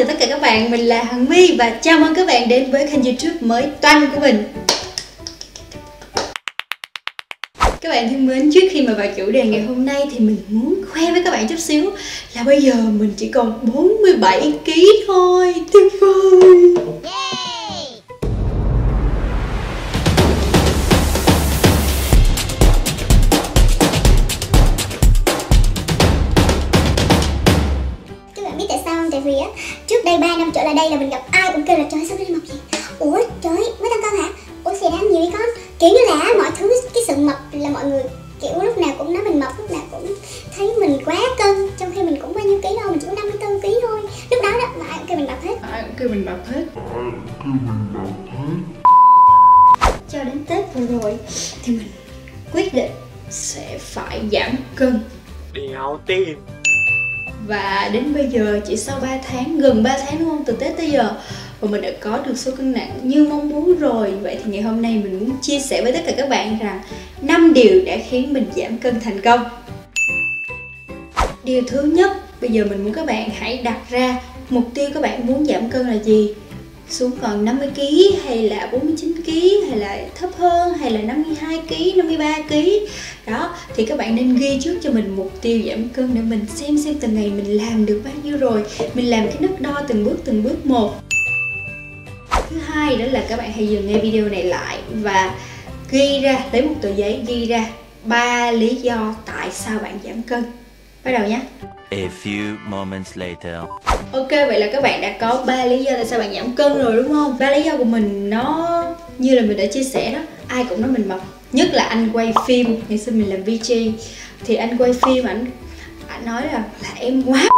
chào tất cả các bạn, mình là Hằng My và chào mừng các bạn đến với kênh youtube mới toanh của mình. Các bạn thân mến, trước khi mà vào chủ đề ngày hôm nay thì mình muốn khoe với các bạn chút xíu Là bây giờ mình chỉ còn 47kg thôi, tuyệt vời. Yeah. Hết. Ai cũng kêu mình mập hết. Cho đến Tết vừa rồi thì mình quyết định sẽ phải giảm cân. Đéo tin Và đến bây giờ chỉ sau 3 tháng, gần 3 tháng đúng không? Từ Tết tới giờ Và mình đã có được số cân nặng như mong muốn rồi. Vậy thì ngày hôm nay mình muốn chia sẻ với tất cả các bạn rằng 5 điều đã khiến mình giảm cân thành công. Điều thứ nhất, bây giờ mình muốn các bạn hãy đặt ra mục tiêu các bạn muốn giảm cân là gì? Xuống còn 50kg hay là 49kg hay là thấp hơn hay là 52kg, 53kg đó thì các bạn nên ghi trước cho mình mục tiêu giảm cân để mình xem xem từng ngày mình làm được bao nhiêu rồi. Mình làm cái nấc đo từng bước từng bước. Một. Thứ hai đó là các bạn hãy dừng nghe video này lại và ghi ra lấy một tờ giấy ghi ra ba lý do tại sao bạn giảm cân. Bắt đầu nhé. A few moments later. Ok vậy là các bạn đã có ba lý do tại sao bạn giảm cân rồi đúng không? Ba lý do của mình nó như là mình đã chia sẻ đó, ai cũng nói mình mập. Nhất là anh quay phim, ngày xưa mình làm VJ thì anh quay phim ảnh ảnh nói là là em quá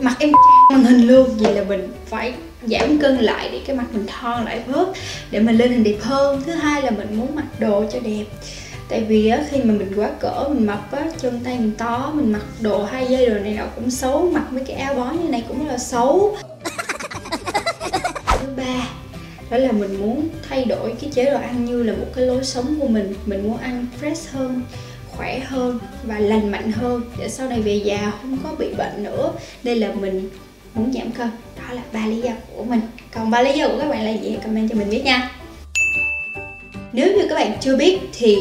mặt em màn hình luôn vậy là mình phải giảm cân lại để cái mặt mình thon lại bớt để mình lên hình đẹp hơn thứ hai là mình muốn mặc đồ cho đẹp tại vì á, khi mà mình quá cỡ mình mập á chân tay mình to mình mặc đồ hai dây đồ này nào cũng xấu mặc mấy cái áo bó như này cũng là xấu. Thứ ba đó là mình muốn thay đổi cái chế độ ăn như là một cái lối sống của mình. Mình muốn ăn fresh hơn khỏe hơn và lành mạnh hơn. Để sau này về già không có bị bệnh nữa. Đây là mình muốn giảm cân. Đó là ba lý do của mình. Còn ba lý do của các bạn là gì comment cho mình biết nha nếu như các bạn chưa biết thì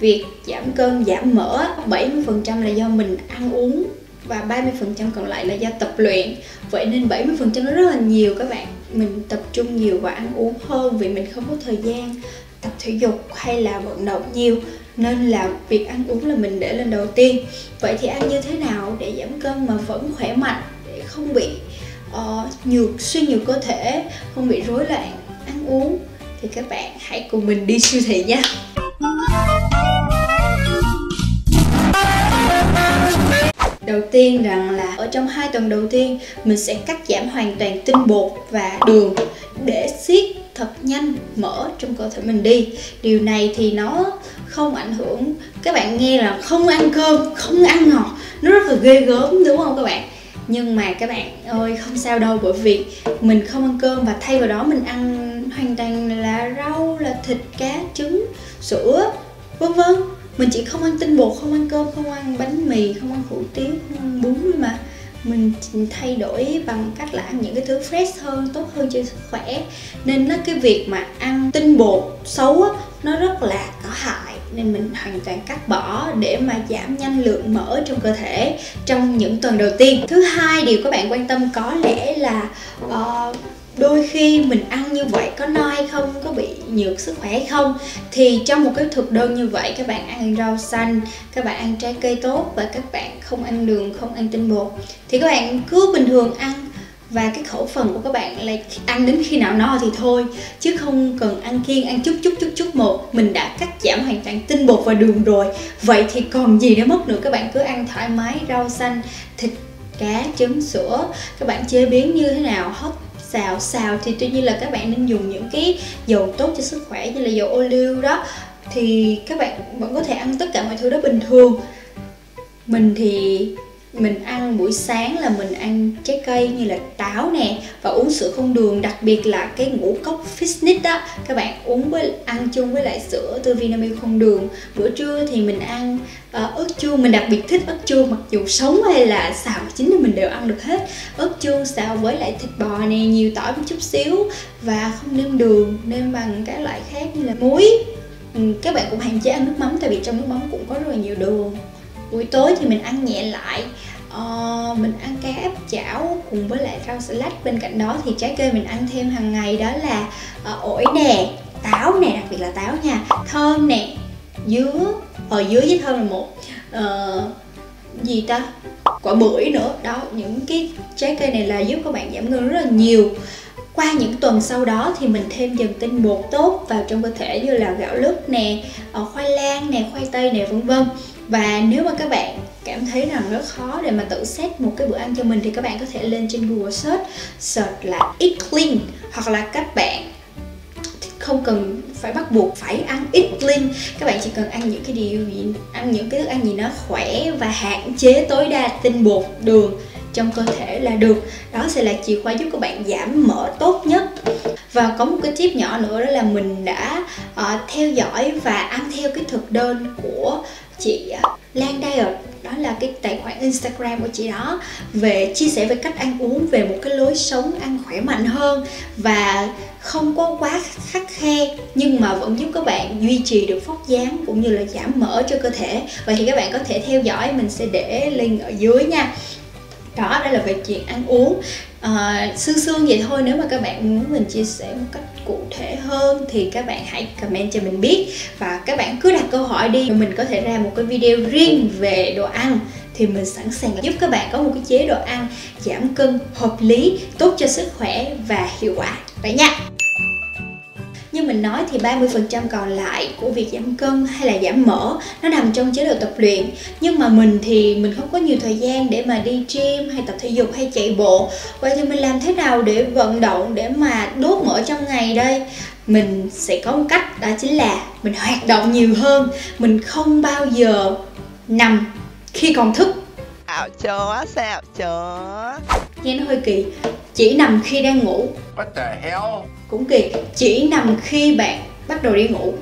việc giảm cân, giảm mỡ 70% là do mình ăn uống và 30% còn lại là do tập luyện. Vậy nên 70% nó rất là nhiều các bạn. Mình tập trung nhiều và ăn uống hơn vì mình không có thời gian tập thể dục hay là vận động nhiều. Nên là việc ăn uống là mình để lên đầu tiên. Vậy thì ăn như thế nào để giảm cân mà vẫn khỏe mạnh Để không bị uh, nhược, suy nhược cơ thể, không bị rối loạn ăn uống? Thì các bạn hãy cùng mình đi siêu thị nhé. Đầu tiên rằng là ở trong hai tuần đầu tiên, mình sẽ cắt giảm hoàn toàn tinh bột và đường để siết thật nhanh mỡ trong cơ thể mình đi. Điều này thì nó không ảnh hưởng. Các bạn nghe là không ăn cơm, không ăn ngọt, nó rất là ghê gớm, đúng không các bạn? Nhưng mà các bạn ơi, không sao đâu, bởi vì mình không ăn cơm và thay vào đó mình ăn hoàn toàn là rau là thịt cá trứng sữa vân vân. Mình chỉ không ăn tinh bột không ăn cơm không ăn bánh mì không ăn hủ tiếu không ăn bún thôi mà. Mình thay đổi bằng cách là ăn những cái thứ fresh hơn tốt hơn cho sức khỏe. Nên nó cái việc mà ăn tinh bột xấu á nó rất là có hại. Nên mình hoàn toàn cắt bỏ để mà giảm nhanh lượng mỡ trong cơ thể trong những tuần đầu tiên. Thứ hai điều các bạn quan tâm có lẽ là uh, đôi khi mình ăn như vậy có no hay không, có bị nhược sức khỏe hay không, thì trong một cái thực đơn như vậy, các bạn ăn rau xanh, các bạn ăn trái cây tốt và các bạn không ăn đường, không ăn tinh bột, thì các bạn cứ bình thường ăn. Và cái khẩu phần của các bạn là ăn đến khi nào no thì thôi, chứ không cần ăn kiêng, ăn chút chút chút chút một. Mình đã cắt giảm hoàn toàn tinh bột và đường rồi. Vậy thì còn gì để mất nữa? Các bạn cứ ăn thoải mái, rau xanh, thịt, cá, trứng, sữa. Các bạn chế biến như thế nào? Hot xào xào thì tuy nhiên là các bạn nên dùng những cái dầu tốt cho sức khỏe như là dầu ô liu đó. Thì các bạn vẫn có thể ăn tất cả mọi thứ đó bình thường. Mình thì mình ăn buổi sáng là mình ăn trái cây như là táo nè và uống sữa không đường đặc biệt là cái ngũ cốc fitness đó. Các bạn uống với ăn chung với lại sữa từ Vinamilk không đường. Bữa trưa thì mình ăn uh, ớt chuông mình đặc biệt thích ớt chuông mặc dù sống hay là xào chín thì mình đều ăn được hết. Ớt chuông xào với lại thịt bò nè nhiều tỏi một chút xíu và không nêm đường nêm bằng các loại khác như là muối. Ừ, các bạn cũng hạn chế ăn nước mắm tại vì trong nước mắm cũng có rất là nhiều đường buổi tối thì mình ăn nhẹ lại uh, mình ăn cá áp chảo cùng với lại rau salad. Bên cạnh đó thì trái cây mình ăn thêm hàng ngày đó là uh, ổi nè táo nè đặc biệt là táo nha thơm nè dứa ở dứa dưới với thơm là một uh, gì ta quả bưởi nữa. Đó những cái trái cây này là giúp các bạn giảm cân rất là nhiều. Qua những tuần sau đó thì mình thêm dần tinh bột tốt vào trong cơ thể như là gạo lứt nè khoai lang nè khoai tây nè vân vân và nếu mà các bạn cảm thấy rằng rất khó để mà tự set một cái bữa ăn cho mình thì các bạn có thể lên trên Google search search là eat clean hoặc là các bạn không cần phải bắt buộc phải ăn ít clean. Các bạn chỉ cần ăn những cái điều gì ăn những cái thức ăn gì nó khỏe và hạn chế tối đa tinh bột đường trong cơ thể là được. Đó sẽ là chìa khóa giúp các bạn giảm mỡ tốt nhất. Và có một cái tip nhỏ nữa đó là mình đã uh, theo dõi và ăn theo cái thực đơn của chị à, Lan Diet đó là cái tài khoản Instagram của chị đó về chia sẻ về cách ăn uống về một cái lối sống ăn khỏe mạnh hơn. Và không có quá khắc khe nhưng mà vẫn giúp các bạn duy trì được vóc dáng cũng như là giảm mỡ cho cơ thể. Vậy thì các bạn có thể theo dõi mình sẽ để link ở dưới nha. Đó đây là về chuyện ăn uống. À, xương xương vậy thôi nếu mà các bạn muốn mình chia sẻ một cách cụ thể hơn thì các bạn hãy comment cho mình biết. Và các bạn cứ đặt câu hỏi đi mình có thể ra một cái video riêng về đồ ăn. Thì mình sẵn sàng giúp các bạn có một cái chế độ ăn giảm cân hợp lý, tốt cho sức khỏe và hiệu quả. Vậy nha! Như mình nói thì 30% còn lại của việc giảm cân hay là giảm mỡ nó nằm trong chế độ tập luyện. Nhưng mà mình thì mình không có nhiều thời gian để mà đi gym hay tập thể dục hay chạy bộ. Vậy thì mình làm thế nào để vận động để mà đốt mỡ trong ngày đây? Mình sẽ có một cách đó chính là mình hoạt động nhiều hơn. Mình không bao giờ nằm khi còn thức. Xạo chó, xạo chó. Nghe nó hơi kỳ. Chỉ nằm khi đang ngủ. What the hell? Cũng kỳ chỉ nằm khi bạn bắt đầu đi ngủ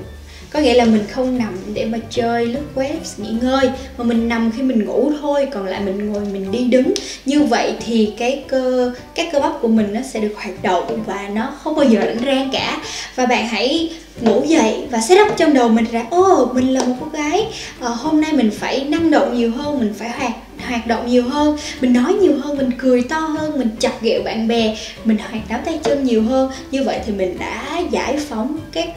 có nghĩa là mình không nằm để mà chơi lướt web nghỉ ngơi mà mình nằm khi mình ngủ thôi còn lại mình ngồi mình đi đứng. Như vậy thì cái cơ các cơ bắp của mình nó sẽ được hoạt động và nó không bao giờ rảnh rang cả. Và bạn hãy ngủ dậy và set up trong đầu mình ra ô oh, mình là một cô gái à, hôm nay mình phải năng động nhiều hơn mình phải hoạt hoạt động nhiều hơn mình nói nhiều hơn mình cười to hơn mình chọc ghẹo bạn bè mình hoạt đáo tay chân nhiều hơn. Như vậy thì mình đã giải phóng các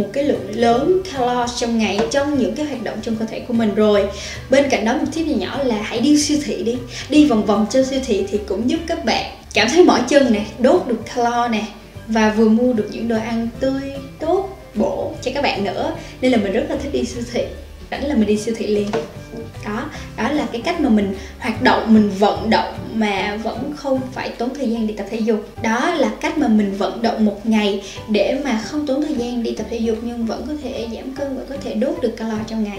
một cái lượng lớn calo trong ngày trong những cái hoạt động trong cơ thể của mình rồi. Bên cạnh đó, một tip nhỏ nhỏ là hãy đi siêu thị đi. Đi vòng vòng trên siêu thị thì cũng giúp các bạn cảm thấy mỏi chân nè, đốt được calo nè, và vừa mua được những đồ ăn tươi, tốt, bổ cho các bạn nữa. Nên là mình rất là thích đi siêu thị. Rảnh là mình đi siêu thị liền. Đó đó là cái cách mà mình hoạt động, mình vận động mà vẫn không phải tốn thời gian đi tập thể dục đó là cách mà mình vận động một ngày để mà không tốn thời gian đi tập thể dục nhưng vẫn có thể giảm cân và có thể đốt được calo trong ngày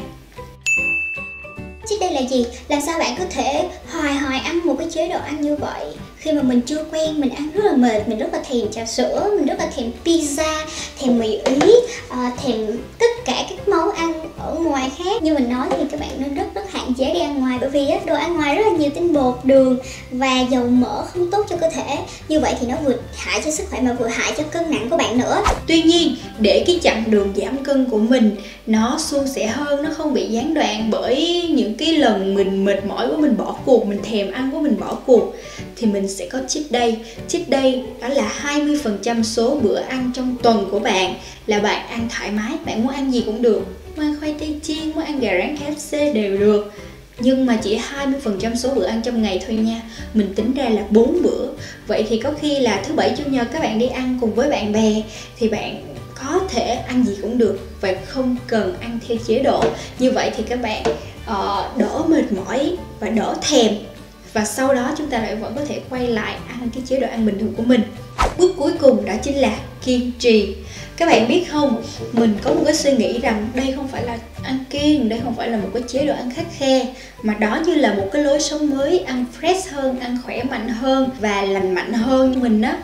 Trước đây là gì? Làm sao bạn có thể hoài hoài ăn một cái chế độ ăn như vậy? Khi mà mình chưa quen, mình ăn rất là mệt, mình rất là thèm trà sữa, mình rất là thèm pizza, thèm mì ý, ờ, thèm tất cả các món ăn ở ngoài khác. Như mình nói thì các bạn nên rất rất hạn chế đi ăn ngoài Bởi vì đồ ăn ngoài rất là nhiều tinh bột, đường và dầu mỡ không tốt cho cơ thể. Như vậy thì nó vừa hại cho sức khỏe mà vừa hại cho cân nặng của bạn nữa. Tuy nhiên, để cái chặng đường giảm cân của mình nó suôn sẻ hơn, nó không bị gián đoạn bởi những cái lần mình mệt mỏi của mình bỏ cuộc, mình thèm ăn của mình bỏ cuộc thì mình sẽ có cheat day. Cheat day đó là 20% số bữa ăn trong tuần của bạn là bạn ăn thoải mái, bạn muốn ăn gì cũng được. Muốn ăn khoai tây chiên, muốn ăn gà rán KFC đều được nhưng mà chỉ 20% số bữa ăn trong ngày thôi nha Mình tính ra là 4 bữa Vậy thì có khi là thứ bảy chủ nhật các bạn đi ăn cùng với bạn bè Thì bạn có thể ăn gì cũng được và không cần ăn theo chế độ. Như vậy thì các bạn uh, đỡ mệt mỏi và đỡ thèm. Và sau đó chúng ta lại vẫn có thể quay lại ăn cái chế độ ăn bình thường của mình. Bước cuối cùng đó chính là kiên trì. Các bạn biết không mình có một cái suy nghĩ rằng đây không phải là ăn kiêng đây không phải là một cái chế độ ăn khắc khe mà đó như là một cái lối sống mới ăn fresh hơn ăn khỏe mạnh hơn và lành mạnh hơn mình á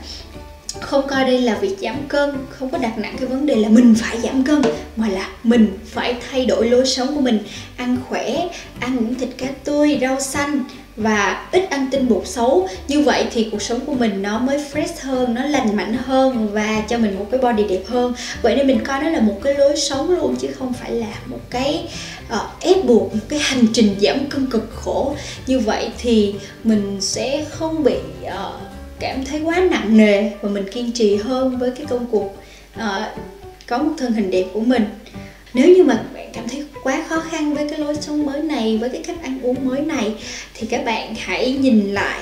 không coi đây là việc giảm cân không có đặt nặng cái vấn đề là mình phải giảm cân mà là mình phải thay đổi lối sống của mình. Ăn khỏe ăn những thịt cá tươi rau xanh và ít ăn tinh bột xấu. Như vậy thì cuộc sống của mình nó mới fresh hơn nó lành mạnh hơn và cho mình một cái body đẹp hơn. Vậy nên mình coi nó là một cái lối sống luôn chứ không phải là một cái uh, ép buộc một cái hành trình giảm cân cực khổ. Như vậy thì mình sẽ không bị uh, cảm thấy quá nặng nề và mình kiên trì hơn với cái công cuộc uh, có một thân hình đẹp của mình. Nếu như mà bạn cảm thấy quá khó khăn với cái lối sống mới này với cái cách ăn uống mới này thì các bạn hãy nhìn lại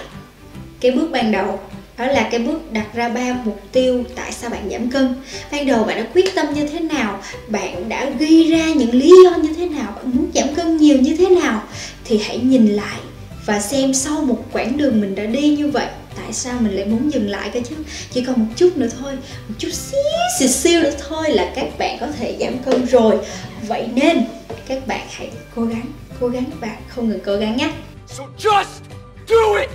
cái bước ban đầu. Đó là cái bước đặt ra ba mục tiêu tại sao bạn giảm cân. Ban đầu bạn đã quyết tâm như thế nào bạn đã ghi ra những lý do như thế nào bạn muốn giảm cân nhiều như thế nào thì hãy nhìn lại và xem sau một quãng đường mình đã đi như vậy sao mình lại muốn dừng lại cơ chứ chỉ còn một chút nữa thôi, một chút xíu xìu siêu nữa thôi là các bạn có thể giảm cân rồi vậy nên các bạn hãy cố gắng cố gắng và không ngừng cố gắng nhé So just do it!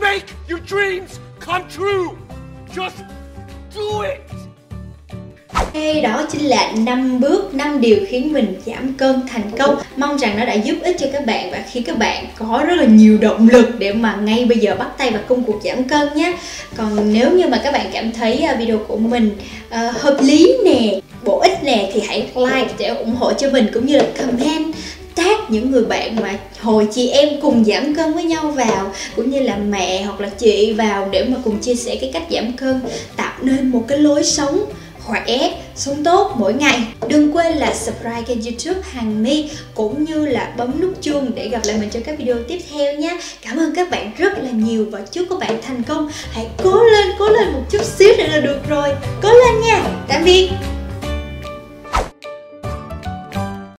Make your dreams come true! Just do it! Đây đó chính là năm bước, năm điều khiến mình giảm cân thành công. Mong rằng nó đã giúp ích cho các bạn và khiến các bạn có rất là nhiều động lực để mà ngay bây giờ bắt tay vào công cuộc giảm cân nhé. Còn nếu như mà các bạn cảm thấy à, video của mình uh, hợp lý nè, bổ ích nè thì hãy like để ủng hộ cho mình cũng như là comment tag những người bạn mà hồi chị em cùng giảm cân với nhau vào cũng như là mẹ hoặc là chị vào để mà cùng chia sẻ cái cách giảm cân tạo nên một cái lối sống khỏe, sống tốt mỗi ngày. Đừng quên là subscribe kênh youtube Hằng My cũng như là bấm nút chuông để gặp lại mình trong các video tiếp theo nhé. Cảm ơn các bạn rất là nhiều và chúc các bạn thành công. Hãy cố lên, cố lên một chút xíu nữa là được rồi. Cố lên nha. Tạm biệt.